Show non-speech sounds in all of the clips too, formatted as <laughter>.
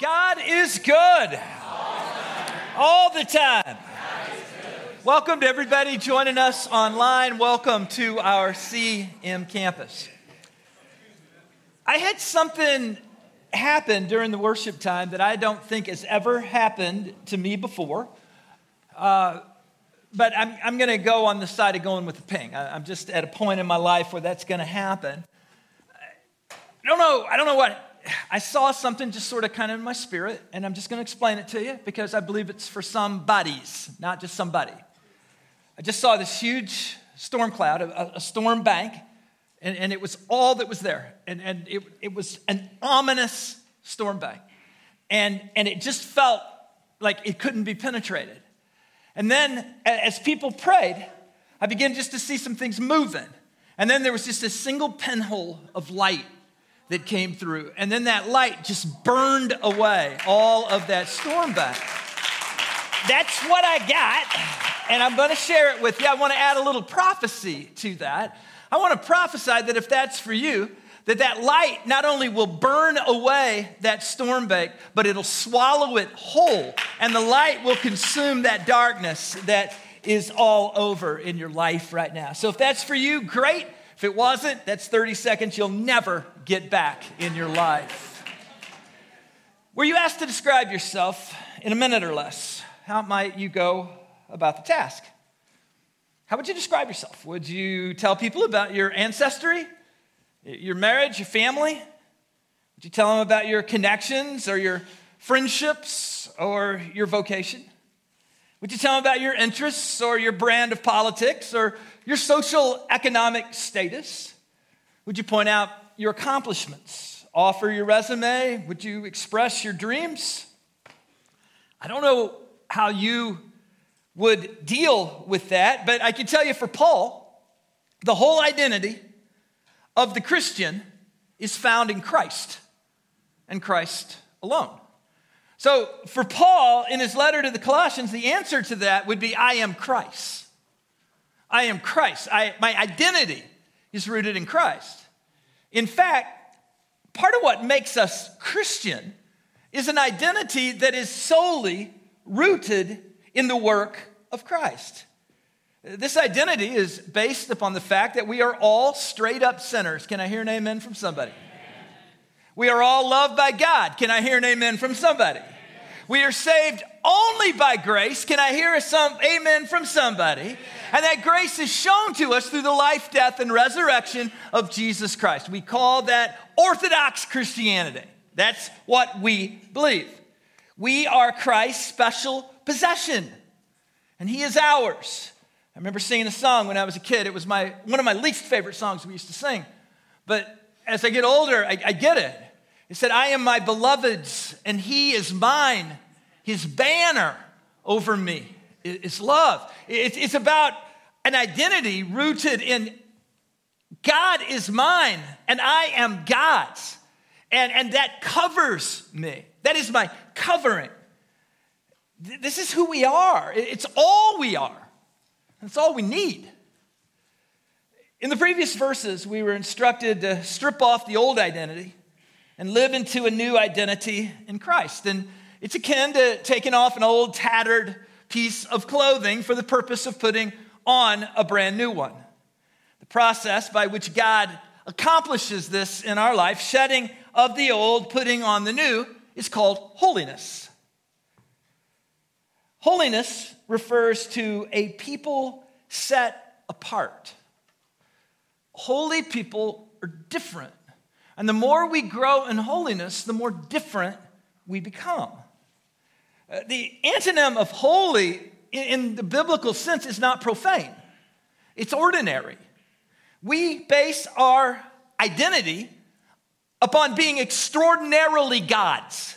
God is good all the time. Welcome to everybody joining us online. Welcome to our CM campus. I had something happen during the worship time that I don't think has ever happened to me before. Uh, but I'm, I'm going to go on the side of going with the ping. I, I'm just at a point in my life where that's going to happen. I don't know. I don't know what I saw something just sort of kind of in my spirit, and I'm just going to explain it to you because I believe it's for some bodies, not just somebody. I just saw this huge storm cloud, a, a storm bank, and, and, it was all that was there. And, and it, it was an ominous storm bank. And, and it just felt like it couldn't be penetrated. And then as people prayed, I began just to see some things moving. And then there was just a single pinhole of light that came through. And then that light just burned away all of that storm bank. That's what I got, and I'm going to share it with you. I want to add a little prophecy to that. I want to prophesy that if that's for you, that that light not only will burn away that storm bank, but it'll swallow it whole, and the light will consume that darkness that is all over in your life right now. So if that's for you, great. If it wasn't, that's 30 seconds you'll never get back in your life. Were you asked to describe yourself in a minute or less? How might you go about the task? How would you describe yourself? Would you tell people about your ancestry, your marriage, your family? Would you tell them about your connections or your friendships or your vocation? Would you tell them about your interests or your brand of politics or your social economic status? Would you point out your accomplishments? Offer your resume? Would you express your dreams? I don't know how you would deal with that, but I can tell you for Paul, the whole identity of the Christian is found in Christ and Christ alone. So, for Paul, in his letter to the Colossians, the answer to that would be I am Christ. I am Christ. I, my identity is rooted in Christ. In fact, part of what makes us Christian is an identity that is solely rooted in the work of Christ. This identity is based upon the fact that we are all straight up sinners. Can I hear an amen from somebody? We are all loved by God. Can I hear an amen from somebody? We are saved only by grace. Can I hear a some amen from somebody? And that grace is shown to us through the life, death, and resurrection of Jesus Christ. We call that Orthodox Christianity. That's what we believe. We are Christ's special possession, and He is ours. I remember singing a song when I was a kid. It was my, one of my least favorite songs we used to sing. But as I get older, I, I get it. It said, I am my beloved's, and he is mine. His banner over me is love. It's about an identity rooted in God is mine, and I am God's. And, and that covers me. That is my covering. This is who we are. It's all we are. It's all we need. In the previous verses, we were instructed to strip off the old identity and live into a new identity in Christ. And it's akin to taking off an old, tattered piece of clothing for the purpose of putting on a brand new one. The process by which God accomplishes this in our life, shedding of the old, putting on the new, is called holiness. Holiness refers to a people set apart. Holy people are different and the more we grow in holiness, the more different we become. The antonym of holy in the biblical sense is not profane, it's ordinary. We base our identity upon being extraordinarily God's.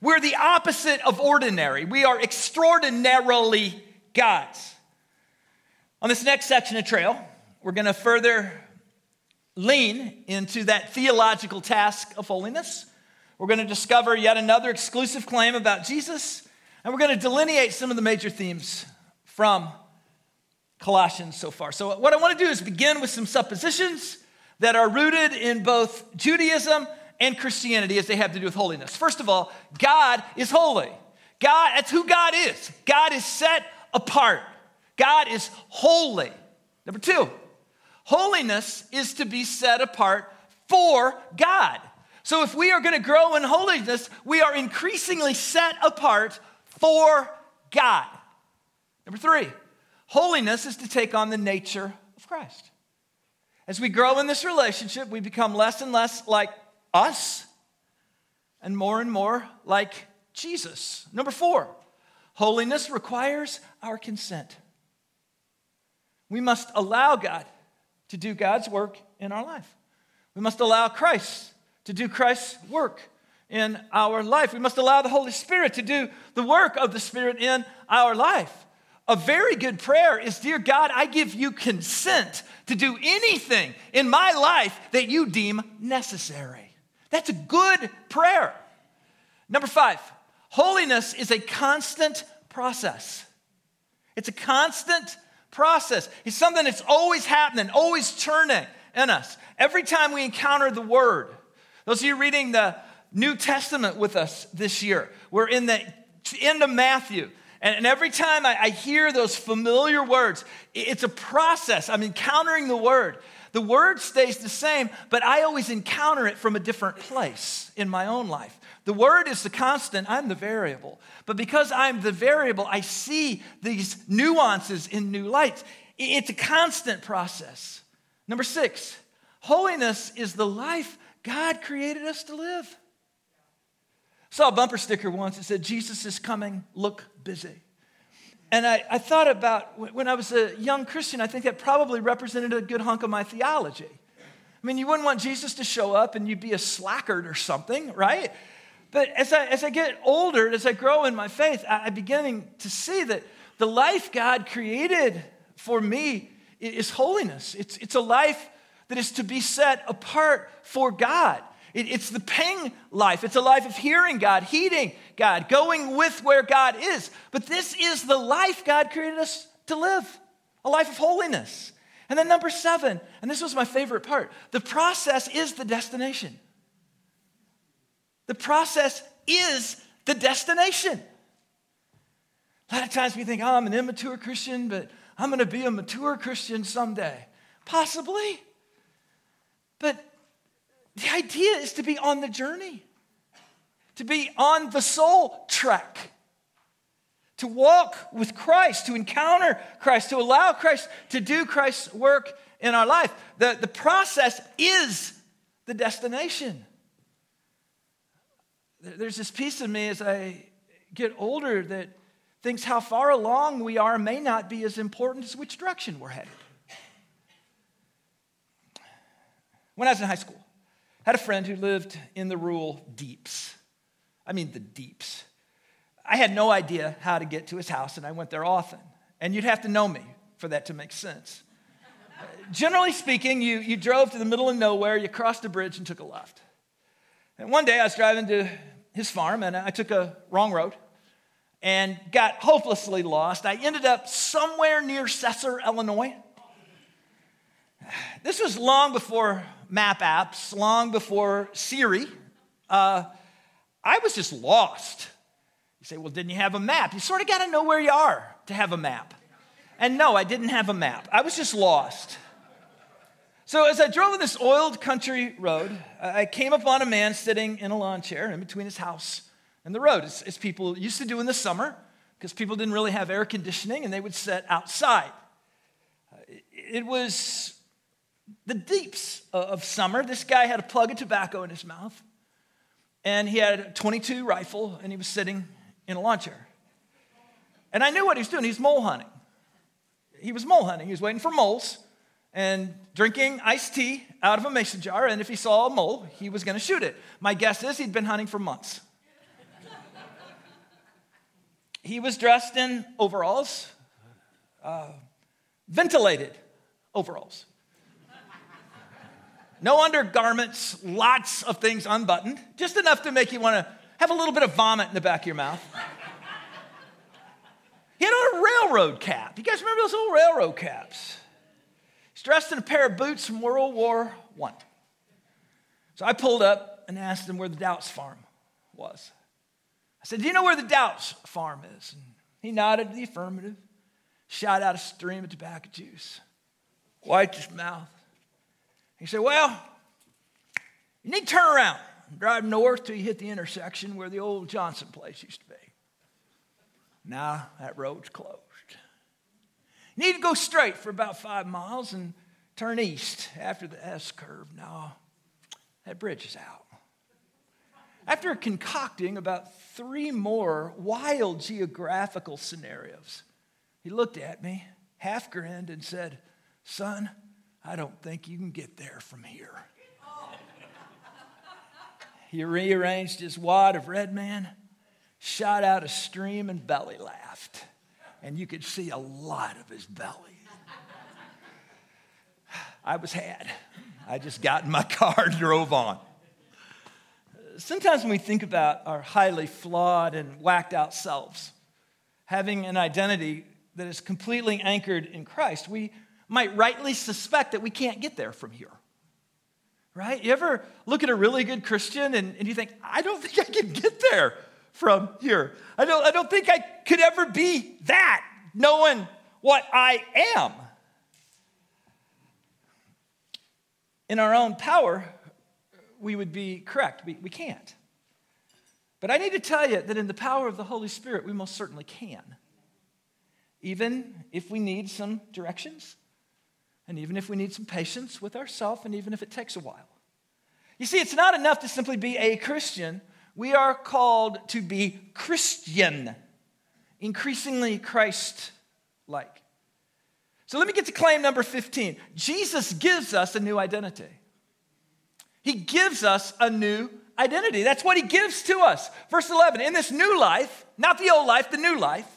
We're the opposite of ordinary. We are extraordinarily God's. On this next section of trail, we're going to further lean into that theological task of holiness. We're going to discover yet another exclusive claim about Jesus, and we're going to delineate some of the major themes from Colossians so far. So, what I want to do is begin with some suppositions that are rooted in both Judaism and Christianity as they have to do with holiness. First of all, God is holy. God, that's who God is. God is set apart. God is holy. Number two, holiness is to be set apart for God. So if we are going to grow in holiness, we are increasingly set apart for God. Number three, holiness is to take on the nature of Christ. As we grow in this relationship, we become less and less like us and more and more like Jesus. Number four, holiness requires our consent. We must allow God to do God's work in our life. We must allow Christ to do Christ's work in our life. We must allow the Holy Spirit to do the work of the Spirit in our life. A very good prayer is Dear God, I give you consent to do anything in my life that you deem necessary. That's a good prayer. Number five, holiness is a constant process. It's a constant process. It's something that's always happening, always churning in us. Every time we encounter the Word, those of you reading the New Testament with us this year, we're in the end of Matthew. And, every time I, hear those familiar words, it's a process. I'm encountering the Word. The word stays the same, but I always encounter it from a different place in my own life. The word is the constant, I'm the variable. But because I'm the variable, I see these nuances in new lights. It's a constant process. Number six, holiness is the life God created us to live. Saw a bumper sticker once that said, Jesus is coming, look busy. And I, I, thought about when I was a young Christian, I think that probably represented a good hunk of my theology. I mean, you wouldn't want Jesus to show up and you'd be a slackard or something, right? But as I, as I get older, as I grow in my faith, I, I'm beginning to see that the life God created for me is holiness. It's, it's a life that is to be set apart for God. It, it's the ping life. It's a life of hearing God, heeding God, going with where God is. But this is the life God created us to live a life of holiness. And then, number seven, and this was my favorite part the process is the destination. The process is the destination. A lot of times we think, oh, I'm an immature Christian, but I'm going to be a mature Christian someday. Possibly. But the idea is to be on the journey, to be on the soul trek, to walk with Christ, to encounter Christ, to allow Christ to do Christ's work in our life. The, the process is the destination. There's this piece of me as I get older that thinks how far along we are may not be as important as which direction we're headed. When I was in high school, had a friend who lived in the rural deeps. I mean, the deeps. I had no idea how to get to his house, and I went there often. And you'd have to know me for that to make sense. Generally speaking, you, you drove to the middle of nowhere, you crossed a bridge, and took a left. And one day I was driving to his farm, and I took a wrong road and got hopelessly lost. I ended up somewhere near Sesser, Illinois. This was long before map apps, long before Siri. Uh, I was just lost. You say, well, didn't you have a map? You sort of got to know where you are to have a map. And no, I didn't have a map. I was just lost. So as I drove in this oiled country road, I came upon a man sitting in a lawn chair in between his house and the road, as, as people used to do in the summer, because people didn't really have air conditioning and they would sit outside. It was the deeps of summer. This guy had a plug of tobacco in his mouth, and he had a 22 rifle, and he was sitting in a lawn chair. And I knew what he was doing. He was mole hunting. He was mole hunting. He was waiting for moles and drinking iced tea out of a mason jar, and if he saw a mole, he was going to shoot it. My guess is he'd been hunting for months. he was dressed in overalls, uh, ventilated overalls. No undergarments, lots of things unbuttoned, just enough to make you want to have a little bit of vomit in the back of your mouth. he had on a railroad cap. You guys remember those old railroad caps? He's dressed in a pair of boots from World War I. So I pulled up and asked him where the Doubts farm was. I said, Do you know where the Doubts farm is? And he nodded the affirmative, shot out a stream of tobacco juice, wiped his mouth. He said, Well, you need to turn around and drive north till you hit the intersection where the old Johnson place used to be. Now that road's closed. You need to go straight for about five miles and turn east after the S curve. Now that bridge is out. After concocting about three more wild geographical scenarios, he looked at me, half grinned, and said, Son, I don't think you can get there from here. <laughs> he rearranged his wad of red man, shot out a stream, and belly laughed. And you could see a lot of his belly. I was had. I just got in my car and drove on. Sometimes when we think about our highly flawed and whacked out selves, having an identity that is completely anchored in Christ, we might rightly suspect that we can't get there from here. Right? You ever look at a really good Christian and, and you think, I don't think I can get there from here. I don't, I don't think I could ever be that, knowing what I am. In our own power, we would be correct. We, we can't. But I need to tell you that in the power of the Holy Spirit, we most certainly can. Even if we need some directions, and even if we need some patience with ourselves, and even if it takes a while. You see, it's not enough to simply be a Christian. We are called to be Christian, increasingly Christ like. So let me get to claim number 15. Jesus gives us a new identity. He gives us a new identity. That's what he gives to us. Verse 11 In this new life, not the old life, the new life,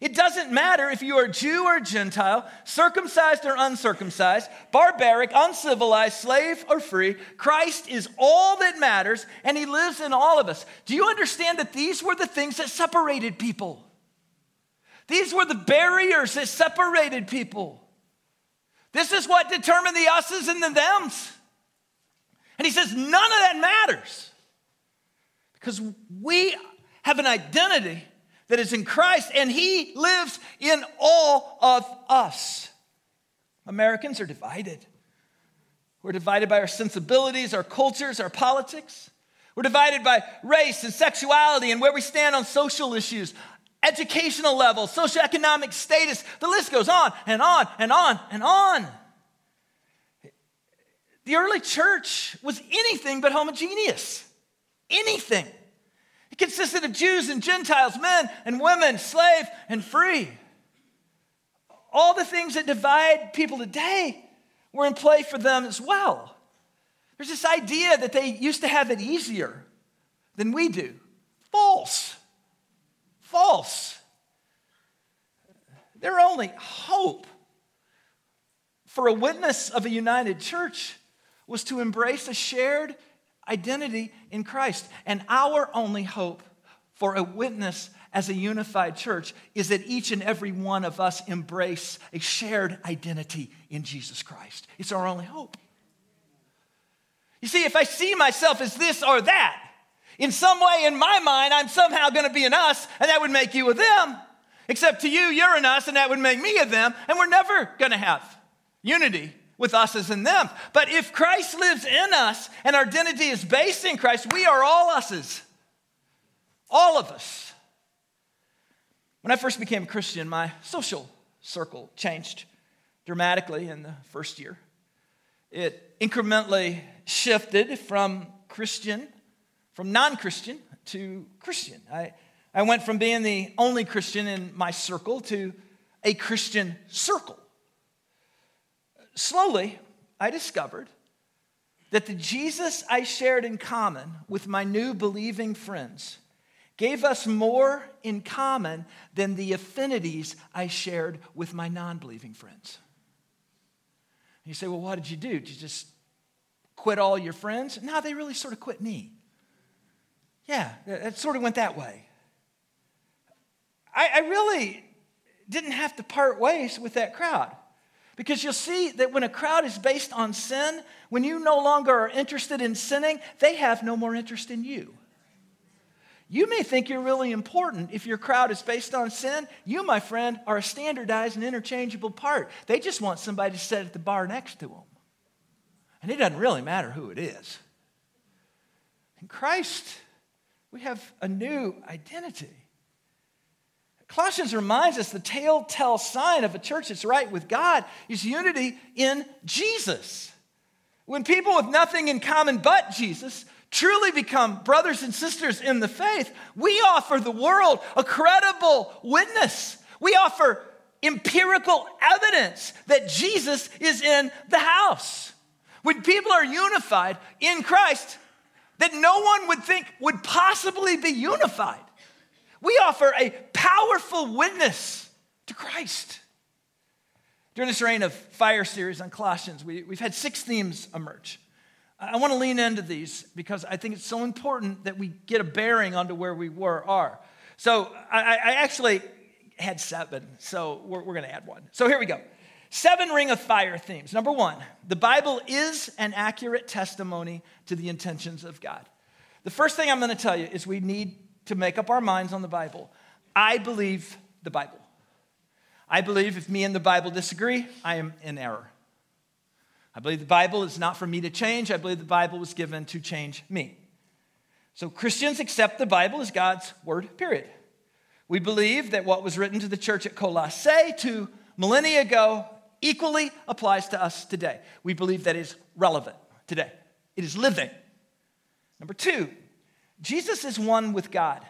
it doesn't matter if you are Jew or Gentile, circumcised or uncircumcised, barbaric, uncivilized, slave or free. Christ is all that matters, and He lives in all of us. Do you understand that these were the things that separated people? These were the barriers that separated people. This is what determined the us's and the thems. And He says, none of that matters because we have an identity that is in Christ, and He lives in all of us. Americans are divided. We're divided by our sensibilities, our cultures, our politics. We're divided by race and sexuality and where we stand on social issues, educational level, socioeconomic status. The list goes on and on and on and on. The early church was anything but homogeneous. Anything. It consisted of Jews and Gentiles, men and women, slave and free. All the things that divide people today were in play for them as well. There's this idea that they used to have it easier than we do. False. False. Their only hope for a witness of a united church was to embrace a shared identity in Christ. And our only hope for a witness as a unified church is that each and every one of us embrace a shared identity in Jesus Christ. It's our only hope. You see, if I see myself as this or that, in some way in my mind, I'm somehow going to be an us, and that would make you a them. Except to you, you're an us, and that would make me a them, and we're never going to have unity with us as in them. But if Christ lives in us and our identity is based in Christ, we are all us's. All of us. When I first became a Christian, my social circle changed dramatically in the first year. It incrementally shifted from Christian, from non Christian to Christian. I, I went from being the only Christian in my circle to a Christian circle slowly, I discovered that the Jesus I shared in common with my new believing friends gave us more in common than the affinities I shared with my non believing friends. you say, well, what did you do? Did you just quit all your friends? No, they really sort of quit me. Yeah, it sort of went that way. I, I really didn't have to part ways with that crowd. Because you'll see that when a crowd is based on sin, when you no longer are interested in sinning, they have no more interest in you. You may think you're really important if your crowd is based on sin. You, my friend, are a standardized and interchangeable part. They just want somebody to sit at the bar next to them. And it doesn't really matter who it is. In Christ, we have a new identity. Colossians reminds us the telltale sign of a church that's right with God is unity in Jesus. When people with nothing in common but Jesus truly become brothers and sisters in the faith, we offer the world a credible witness. We offer empirical evidence that Jesus is in the house. When people are unified in Christ, that no one would think would possibly be unified, we offer a powerful witness to Christ. During this reign of fire series on Colossians, we, we've had six themes emerge. I want to lean into these because I think it's so important that we get a bearing onto where we were are. So I, I actually had seven, so we're, we're going to add one. So here we go. Seven ring of fire themes. Number one, the Bible is an accurate testimony to the intentions of God. The first thing I'm going to tell you is we need to make up our minds on the Bible. I believe the Bible. I believe if me and the Bible disagree, I am in error. I believe the Bible is not for me to change. I believe the Bible was given to change me. So Christians accept the Bible as God's word, period. We believe that what was written to the church at Colossae two millennia ago equally applies to us today. We believe that is relevant today. It is living. Number two, Jesus is one with God.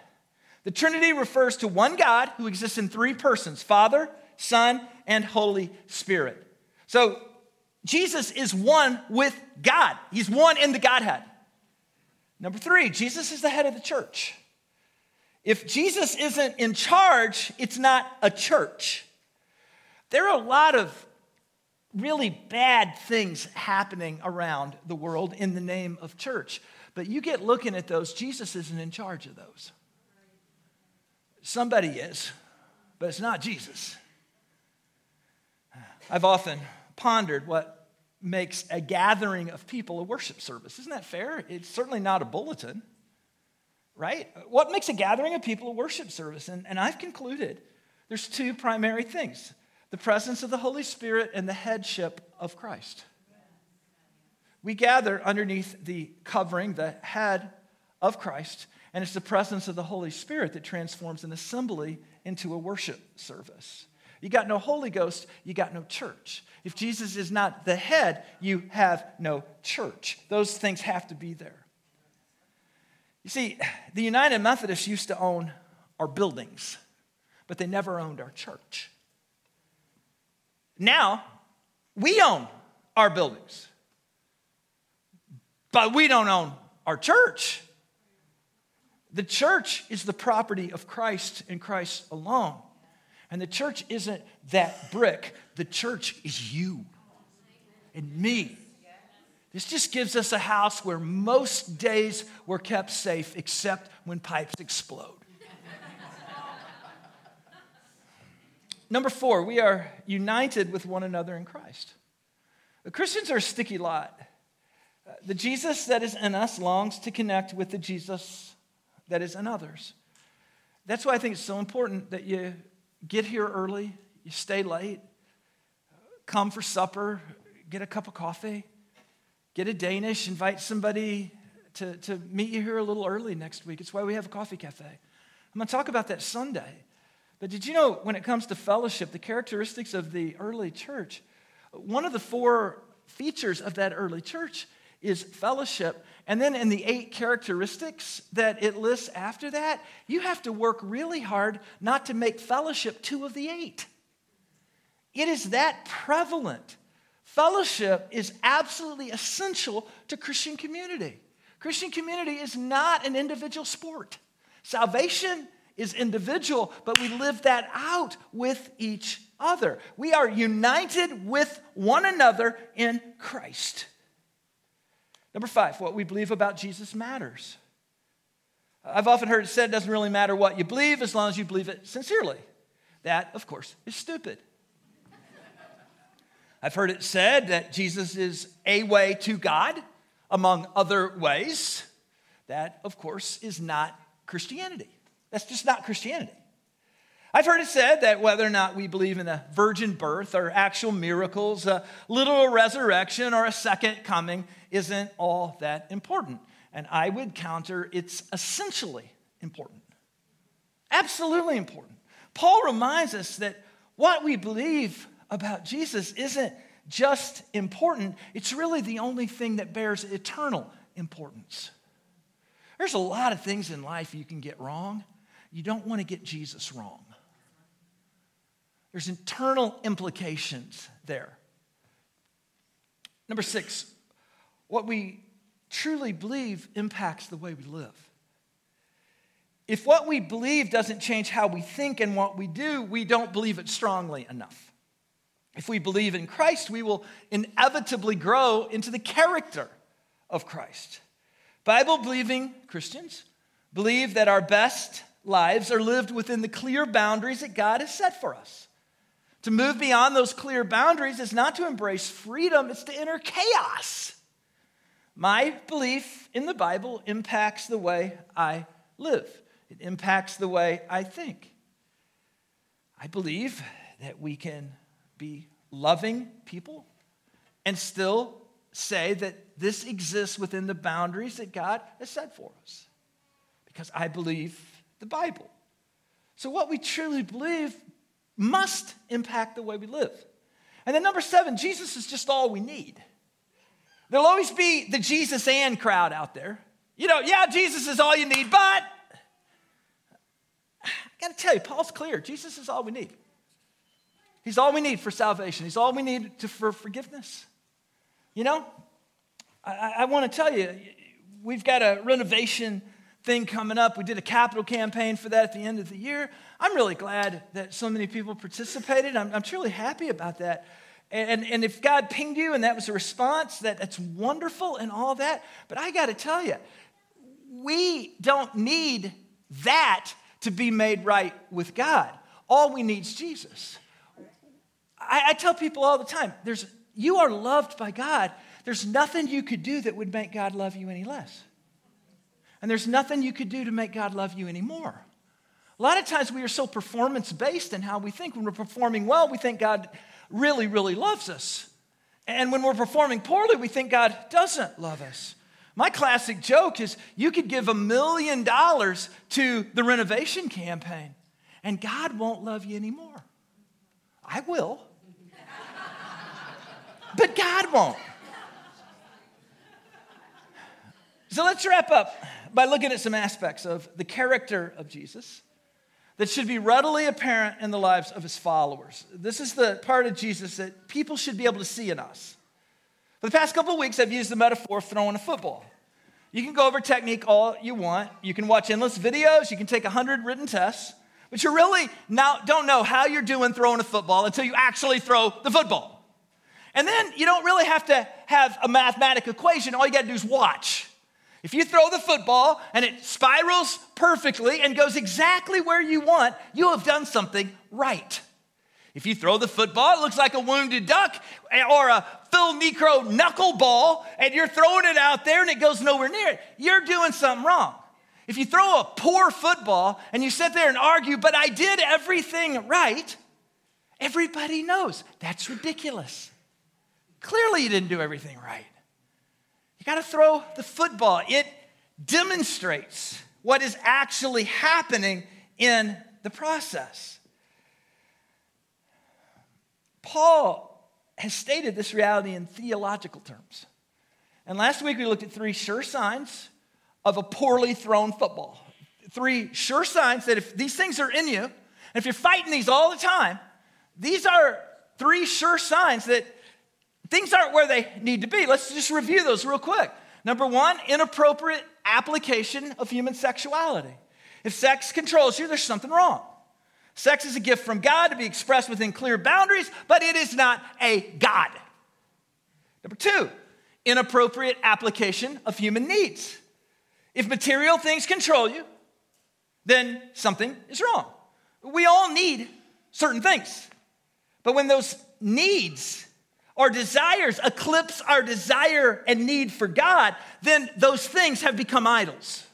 The Trinity refers to one God who exists in three persons Father, Son, and Holy Spirit. So Jesus is one with God, He's one in the Godhead. Number three, Jesus is the head of the church. If Jesus isn't in charge, it's not a church. There are a lot of really bad things happening around the world in the name of church. But you get looking at those, Jesus isn't in charge of those. Somebody is, but it's not Jesus. I've often pondered what makes a gathering of people a worship service. Isn't that fair? It's certainly not a bulletin, right? What makes a gathering of people a worship service? And, and I've concluded there's two primary things the presence of the Holy Spirit and the headship of Christ. We gather underneath the covering, the head of Christ, and it's the presence of the Holy Spirit that transforms an assembly into a worship service. You got no Holy Ghost, you got no church. If Jesus is not the head, you have no church. Those things have to be there. You see, the United Methodists used to own our buildings, but they never owned our church. Now, we own our buildings, but we don't own our church. The church is the property of Christ and Christ alone. And the church isn't that brick, the church is you and me. This just gives us a house where most days we're kept safe except when pipes explode. Number four, we are united with one another in Christ. The Christians are a sticky lot. The Jesus that is in us longs to connect with the Jesus that is in others. That's why I think it's so important that you get here early, you stay late, come for supper, get a cup of coffee, get a Danish, invite somebody to, to meet you here a little early next week. It's why we have a coffee cafe. I'm going to talk about that Sunday. But did you know when it comes to fellowship, the characteristics of the early church, one of the four features of that early church is fellowship. And then in the eight characteristics that it lists after that, you have to work really hard not to make fellowship two of the eight. It is that prevalent. Fellowship is absolutely essential to Christian community. Christian community is not an individual sport. Salvation is individual, but we live that out with each other. We are united with one another in Christ. Number five, what we believe about Jesus matters. I've often heard it said it doesn't really matter what you believe as long as you believe it sincerely. That, of course, is stupid. I've heard it said that Jesus is a way to God among other ways. That, of course, is not Christianity. That's just not Christianity. I've heard it said that whether or not we believe in a virgin birth or actual miracles, a literal resurrection, or a second coming isn't all that important. And I would counter it's essentially important. Absolutely important. Paul reminds us that what we believe about Jesus isn't just important, it's really the only thing that bears eternal importance. There's a lot of things in life you can get wrong. You don't want to get Jesus wrong. There's internal implications there. Number six, what we truly believe impacts the way we live. If what we believe doesn't change how we think and what we do, we don't believe it strongly enough. If we believe in Christ, we will inevitably grow into the character of Christ. Bible believing Christians believe that our best lives are lived within the clear boundaries that God has set for us. To move beyond those clear boundaries is not to embrace freedom, it's to enter chaos. My belief in the Bible impacts the way I live, it impacts the way I think. I believe that we can be loving people and still say that this exists within the boundaries that God has set for us. Because I believe the Bible. So, what we truly believe must impact the way we live. And then, number seven, Jesus is just all we need. There'll always be the Jesus and crowd out there. You know, yeah, Jesus is all you need, but I got to tell you, Paul's clear. Jesus is all we need. He's all we need for salvation. He's all we need to, for forgiveness. You know, I, I want to tell you, we've got a renovation thing coming up. We did a capital campaign for that at the end of the year. I'm really glad that so many people participated. I'm, I'm truly happy about that. And, and if God pinged you and that was a response, that, that's wonderful and all that. But I got to tell you, we don't need that to be made right with God. All we need is Jesus. I, I tell people all the time there's, you are loved by God. There's nothing you could do that would make God love you any less. And there's nothing you could do to make God love you anymore. A lot of times we are so performance based in how we think. When we're performing well, we think God really, really loves us. And when we're performing poorly, we think God doesn't love us. My classic joke is you could give a million dollars to the renovation campaign, and God won't love you anymore. I will, <laughs> but God won't. So let's wrap up by looking at some aspects of the character of Jesus that should be readily apparent in the lives of his followers. This is the part of Jesus that people should be able to see in us. For the past couple of weeks, I've used the metaphor of throwing a football. You can go over technique all you want. You can watch endless videos. You can take 100 written tests. But you really now don't know how you're doing throwing a football until you actually throw the football. And then you don't really have to have a mathematic equation. All you got to do is watch. If you throw the football and it spirals perfectly and goes exactly where you want, you have done something right. If you throw the football, it looks like a wounded duck or a Phil Niekro knuckleball, and you're throwing it out there and it goes nowhere near it. You're doing something wrong. If you throw a poor football and you sit there and argue, but I did everything right, everybody knows that's ridiculous. Clearly, you didn't do everything right got to throw the football. It demonstrates what is actually happening in the process. Paul has stated this reality in theological terms. And last week we looked at three sure signs of a poorly thrown football. Three sure signs that if these things are in you, and if you're fighting these all the time, these are three sure signs that things aren't where they need to be. Let's just review those real quick. Number one, inappropriate application of human sexuality. If sex controls you, there's something wrong. Sex is a gift from God to be expressed within clear boundaries, but it is not a God. Number two, inappropriate application of human needs. If material things control you, then something is wrong. We all need certain things. But when those needs our desires eclipse our desire and need for God, then those things have become idols.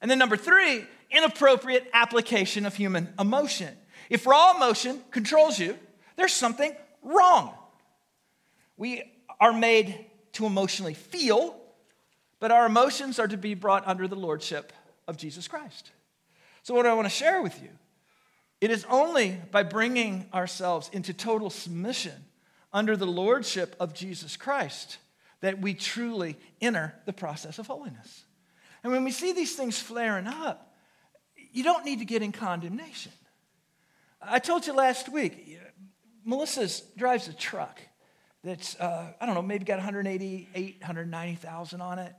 And then number three, inappropriate application of human emotion. If raw emotion controls you, there's something wrong. We are made to emotionally feel, but our emotions are to be brought under the lordship of Jesus Christ. So, what I want to share with you, it is only by bringing ourselves into total submission under the lordship of Jesus Christ that we truly enter the process of holiness. And when we see these things flaring up, you don't need to get in condemnation. I told you last week, Melissa drives a truck that's, uh, I don't know, maybe got 180, 190,000 on it.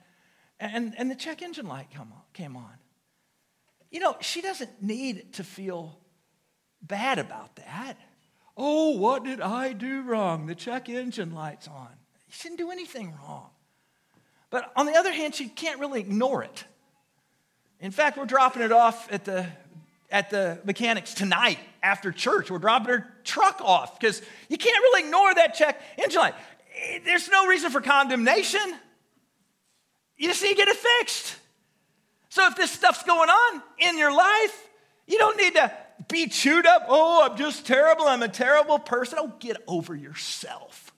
And, and the check engine light come on, came on. You know, she doesn't need to feel bad about that. Oh, what did I do wrong? The check engine light's on. She didn't do anything wrong. But on the other hand, she can't really ignore it. In fact, we're dropping it off at the, at the mechanics tonight after church. We're dropping her truck off because you can't really ignore that check engine light. Eh, there's no reason for condemnation. You just need to get it fixed. So if this stuff's going on in your life, you don't need to be chewed up. Oh, I'm just terrible. I'm a terrible person. Oh, get over yourself.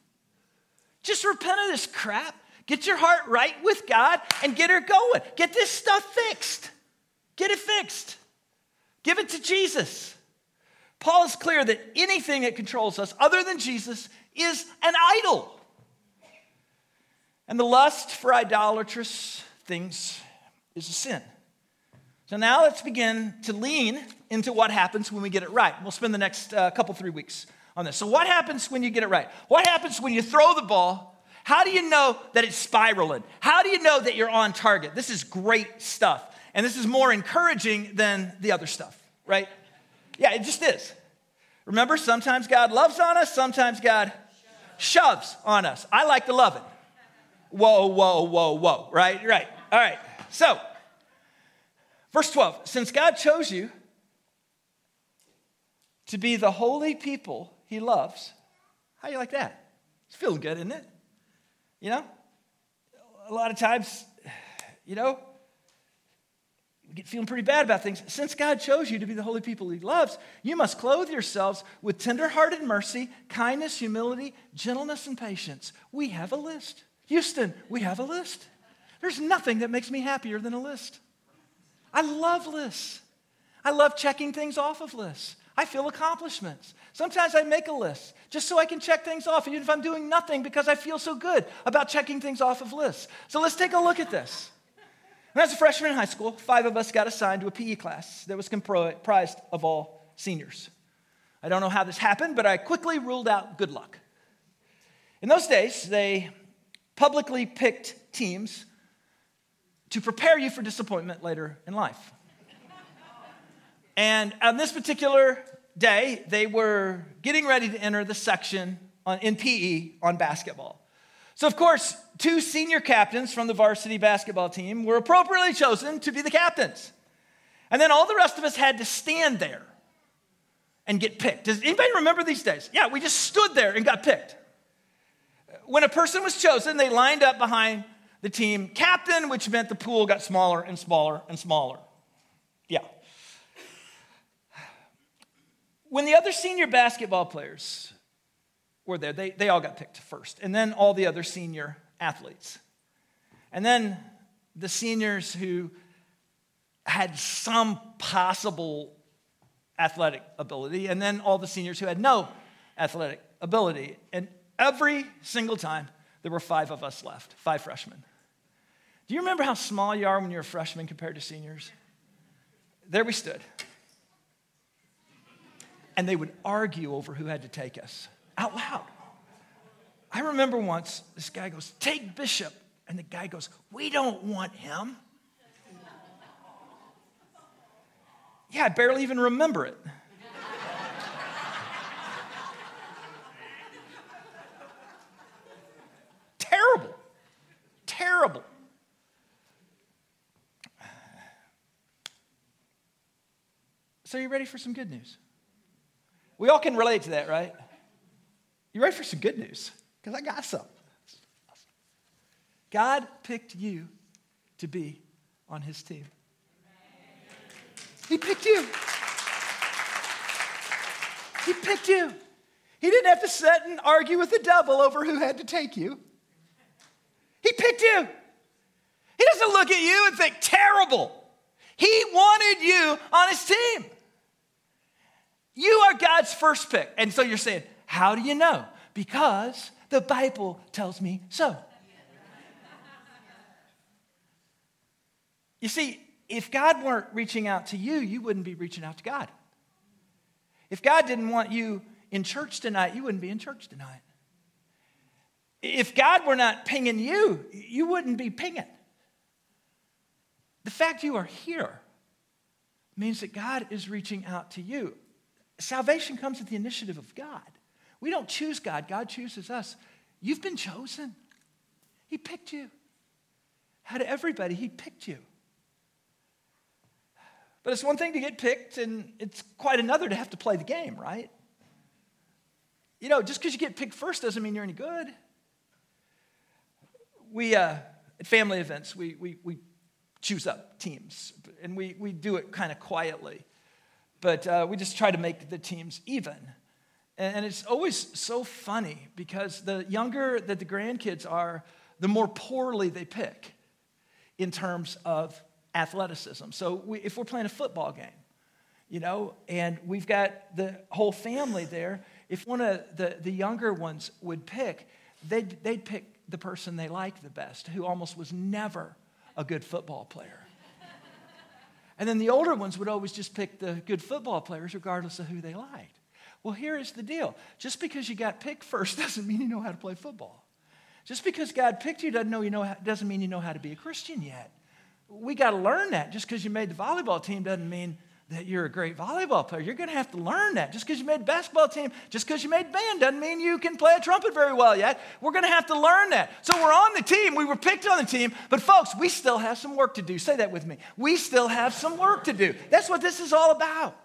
Just repent of this crap. Get your heart right with God and get her going. Get this stuff fixed. Get it fixed. Give it to Jesus. Paul is clear that anything that controls us other than Jesus is an idol. And the lust for idolatrous things is a sin. So now let's begin to lean into what happens when we get it right. We'll spend the next uh, couple, three weeks on this. So, what happens when you get it right? What happens when you throw the ball? How do you know that it's spiraling? How do you know that you're on target? This is great stuff. And this is more encouraging than the other stuff, right? Yeah, it just is. Remember, sometimes God loves on us, sometimes God shoves on us. I like to love it. Whoa, whoa, whoa, whoa, right? Right. All right. So, verse 12 since God chose you to be the holy people he loves, how you like that? It's feeling good, isn't it? You know? A lot of times, you know, you get feeling pretty bad about things. Since God chose you to be the holy people he loves, you must clothe yourselves with tenderhearted mercy, kindness, humility, gentleness, and patience. We have a list. Houston, we have a list. There's nothing that makes me happier than a list. I love lists. I love checking things off of lists. I feel accomplishments. Sometimes I make a list just so I can check things off, even if I'm doing nothing, because I feel so good about checking things off of lists. So let's take a look at this. When I was a freshman in high school, five of us got assigned to a PE class that was comprised of all seniors. I don't know how this happened, but I quickly ruled out good luck. In those days, they publicly picked teams to prepare you for disappointment later in life. And on this particular day, they were getting ready to enter the section on, in PE on basketball. So, of course, two senior captains from the varsity basketball team were appropriately chosen to be the captains. And then all the rest of us had to stand there and get picked. Does anybody remember these days? Yeah, we just stood there and got picked. When a person was chosen, they lined up behind the team captain, which meant the pool got smaller and smaller and smaller. Yeah. When the other senior basketball players were there, they, they all got picked first, and then all the other senior athletes. And then the seniors who had some possible athletic ability, and then all the seniors who had no athletic ability. And every single time, there were five of us left, five freshmen. Do you remember how small you are when you're a freshman compared to seniors? There we stood. And they would argue over who had to take us out loud. I remember once this guy goes, Take Bishop. And the guy goes, We don't want him. Yeah, I barely even remember it. Terrible. Terrible. So, you ready for some good news? We all can relate to that, right? You ready for some good news? Because I got some. God picked you to be on his team. He picked you. He picked you. He didn't have to sit and argue with the devil over who had to take you. He picked you. He doesn't look at you and think, terrible. He wanted you on his team. You are God's first pick. And so you're saying, how do you know? Because the Bible tells me so. You see, if God weren't reaching out to you, you wouldn't be reaching out to God. If God didn't want you in church tonight, you wouldn't be in church tonight. If God were not pinging you, you wouldn't be pinging. The fact you are here means that God is reaching out to you. Salvation comes at the initiative of God. We don't choose God, God chooses us. You've been chosen. He picked you. Out of everybody, He picked you. But it's one thing to get picked, and it's quite another to have to play the game, right? You know, just because you get picked first doesn't mean you're any good. We, uh, at family events, we, we, we choose up teams, and we, we do it kind of quietly. But uh, we just try to make the teams even. And, it's always so funny because the younger that the grandkids are, the more poorly they pick in terms of athleticism. So we, if we're playing a football game, you know, and we've got the whole family there, if one of the, the younger ones would pick, they'd, they'd pick the person they liked the best, who almost was never a good football player. And then the older ones would always just pick the good football players regardless of who they liked. Well, here is the deal just because you got picked first <laughs> doesn't mean you know how to play football. Just because God picked you doesn't, know you know, doesn't mean you know how to be a Christian yet we got to learn that. Just because you made the volleyball team doesn't mean that you're a great volleyball player. You're going to have to learn that. Just because you made basketball team, just because you made band doesn't mean you can play a trumpet very well yet. We're going to have to learn that. So we're on the team. We were picked on the team, but folks, we still have some work to do. Say that with me. We still have some work to do. That's what this is all about.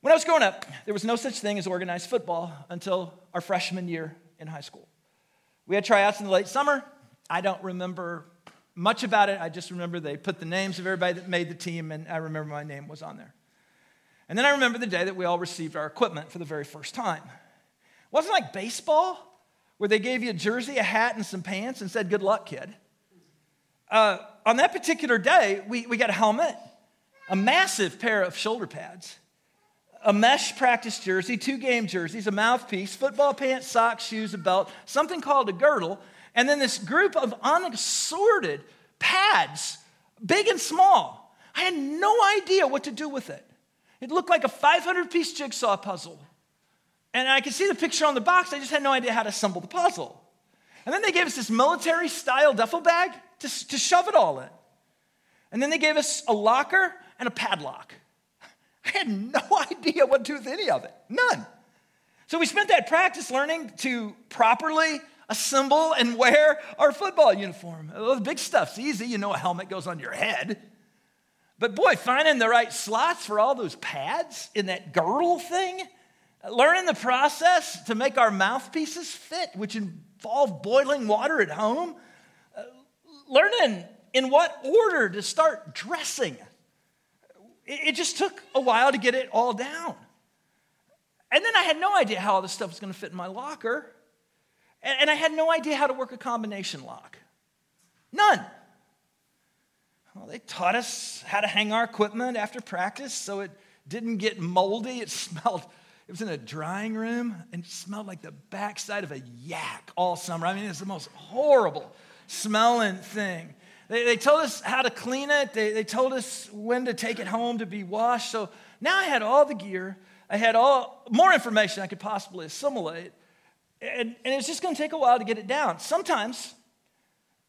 When I was growing up, there was no such thing as organized football until our freshman year in high school. We had tryouts in the late summer. I don't remember much about it. I just remember they put the names of everybody that made the team, and I remember my name was on there. And then I remember the day that we all received our equipment for the very first time. It wasn't like baseball, where they gave you a jersey, a hat, and some pants and said, Good luck, kid. Uh, on that particular day, we, we got a helmet, a massive pair of shoulder pads, a mesh practice jersey, two game jerseys, a mouthpiece, football pants, socks, shoes, a belt, something called a girdle, and then this group of unassorted pads, big and small. I had no idea what to do with it. It looked like a 500 piece jigsaw puzzle. And I could see the picture on the box, I just had no idea how to assemble the puzzle. And then they gave us this military style duffel bag to, to shove it all in. And then they gave us a locker and a padlock. <laughs> I had no <laughs> idea what to do with any of it, none. So we spent that practice learning to properly assemble and wear our football uniform. The big stuff's easy. You know, a helmet goes on your head. But boy, finding the right slots for all those pads in that girdle thing, learning the process to make our mouthpieces fit, which involve boiling water at home, uh, learning in what order to start dressing. It just took a while to get it all down. And then I had no idea how all this stuff was going to fit in my locker. And, I had no idea how to work a combination lock. None. Well, they taught us how to hang our equipment after practice so it didn't get moldy. It <laughs> smelled, it was in a drying room and smelled like the backside of a yak all summer. I mean, it's the most horrible smelling thing. They, they told us how to clean it, they, they told us when to take it home to be washed. So now I had all the gear, I had all more information I could possibly assimilate. And, and it's just going to take a while to get it down. Sometimes,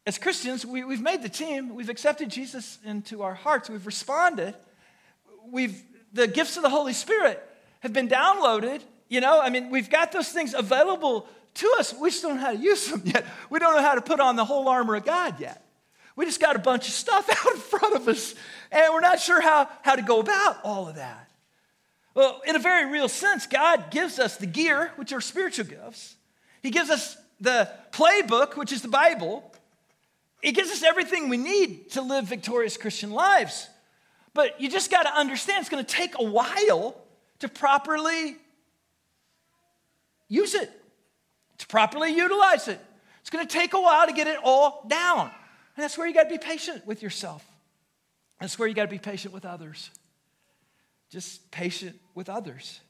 as Christians, we, we've made the team, we've accepted Jesus into our hearts, we've responded, we've, the gifts of the Holy Spirit have been downloaded. You know, I mean, we've got those things available to us. We just don't know how to use them <laughs> yet. We don't know how to put on the whole armor of God yet. We just got a bunch of stuff <laughs> out in front of us, and we're not sure how, how to go about all of that. Well, in a very real sense, God gives us the gear, which are spiritual gifts. He gives us the playbook, which is the Bible. He gives us everything we need to live victorious Christian lives. But you just got to understand it's going to take a while to properly use it, to properly utilize it. It's going to take a while to get it all down. And that's where you got to be patient with yourself. That's where you got to be patient with others. Just patient with others.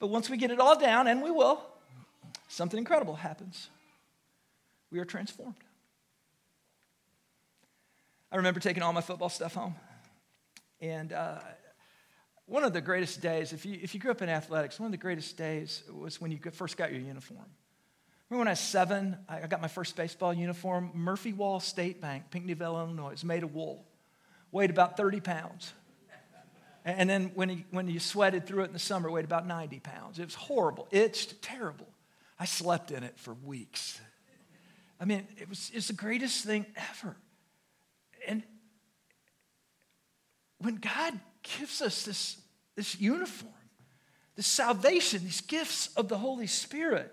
But once we get it all down, and we will, something incredible happens. We are transformed. I remember taking all my football stuff home. And uh, one of the greatest days, if you, if you grew up in athletics, one of the greatest days was when you first got your uniform. Remember when I was seven, I got my first baseball uniform, Murphy Wall State Bank, Pinckneyville, Illinois. It was made of wool, weighed about 30 pounds. And then when when you sweated through it in the summer, it weighed about 90 pounds. It was horrible, itched, terrible. I slept in it for weeks. I mean, it was, it was the greatest thing ever. And when God gives us this, this uniform, this salvation, these gifts of the Holy Spirit,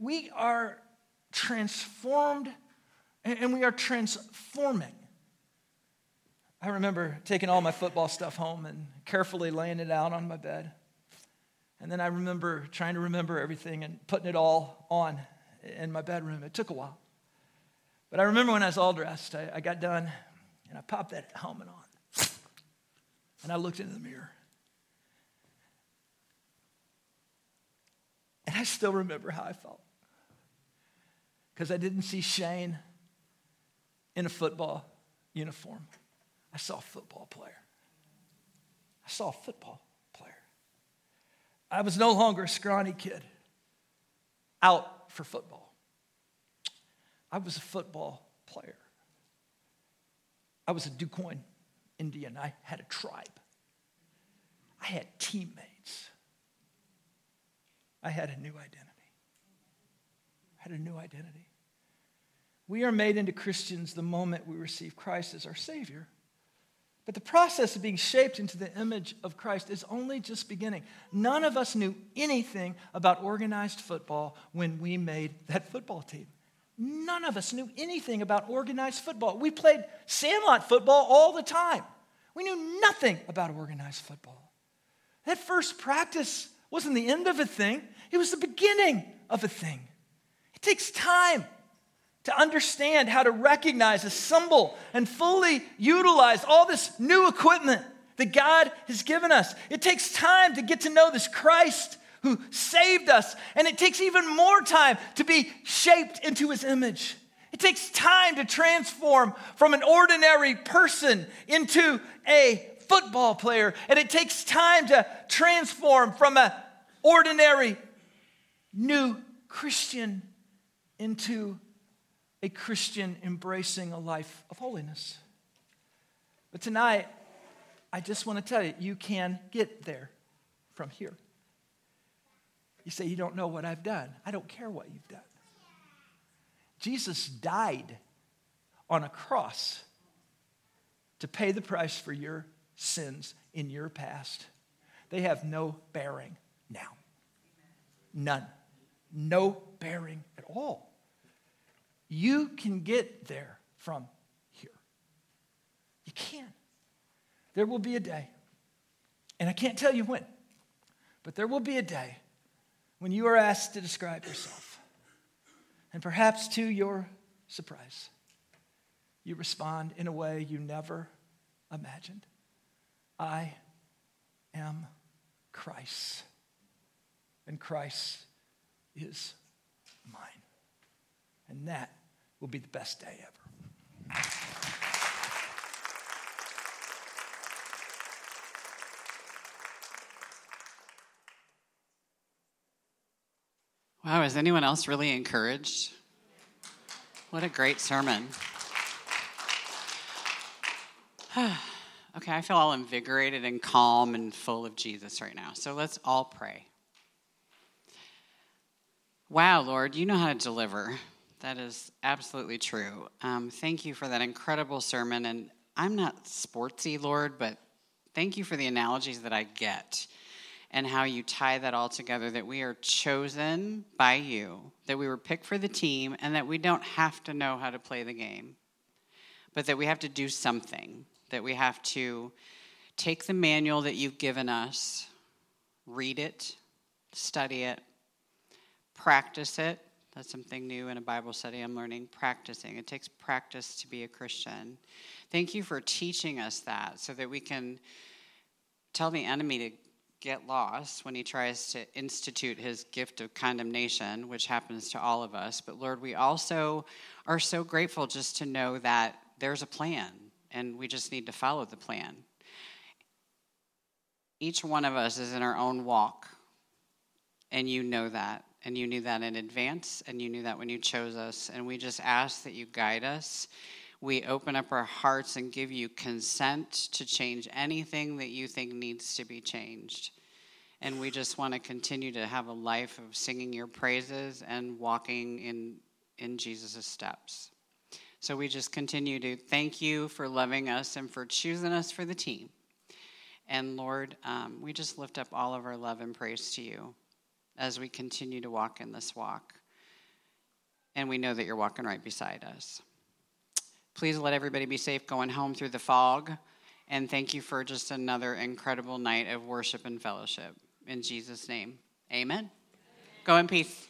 we are transformed and we are transforming. I remember taking all my football stuff home and carefully laying it out on my bed. And then I remember trying to remember everything and putting it all on in my bedroom. It took a while. But I remember when I was all dressed, I, I got done and I popped that helmet on. And I looked into the mirror. And I still remember how I felt. Because I didn't see Shane in a football uniform. I saw a football player. I saw a football. I was no longer a scrawny kid out for football. I was a football player. I was a DuQuoin Indian. I had a tribe. I had teammates. I had a new identity. I had a new identity. We are made into Christians the moment we receive Christ as our Savior. But the process of being shaped into the image of Christ is only just beginning. None of us knew anything about organized football when we made that football team. None of us knew anything about organized football. We played sandlot football all the time. We knew nothing about organized football. That first practice wasn't the end of a thing, it was the beginning of a thing. It takes time to understand how to recognize, assemble, and fully utilize all this new equipment that God has given us. It takes time to get to know this Christ who saved us. And it takes even more time to be shaped into his image. It takes time to transform from an ordinary person into a football player. And it takes time to transform from an ordinary new Christian into a Christian embracing a life of holiness. But tonight, I just want to tell you, you can get there from here. You say, You don't know what I've done. I don't care what you've done. Jesus died on a cross to pay the price for your sins in your past. They have no bearing now. None. No bearing at all. You can get there from here. You can. There will be a day, and I can't tell you when, but there will be a day when you are asked to describe yourself. And perhaps to your surprise, you respond in a way you never imagined I am Christ, and Christ is mine. And that will be the best day ever. Wow, is anyone else really encouraged? What a great sermon. <sighs> okay, I feel all invigorated and calm and full of Jesus right now. So let's all pray. Wow, Lord, you know how to deliver. That is absolutely true. Um, thank you for that incredible sermon. And I'm not sportsy, Lord, but Thank you for the analogies that I get and how you tie that all together that we are chosen by you, that we were picked for the team, and that we don't have to know how to play the game, but that we have to do something, that we have to take the manual that you've given us, read it, study it, practice it. That's something new in a Bible study I'm learning. Practicing. It takes practice to be a Christian. Thank you for teaching us that so that we can tell the enemy to get lost when he tries to institute his gift of condemnation, which happens to all of us. But Lord, we also are so grateful just to know that there's a plan and we just need to follow the plan. Each one of us is in our own walk, and you know that. And you knew that in advance, and you knew that when you chose us. And we just ask that you guide us we open up our hearts and give you consent to change anything that you think needs to be changed. And we just want to continue to have a life of singing your praises and walking in, in Jesus' steps. So we just continue to thank you for loving us and for choosing us for the team. And Lord, um, we just lift up all of our love and praise to you as we continue to walk in this walk. And we know that you're walking right beside us. Please let everybody be safe going home through the fog. And thank you for just another incredible night of worship and fellowship. In Jesus' name, amen. Go in peace.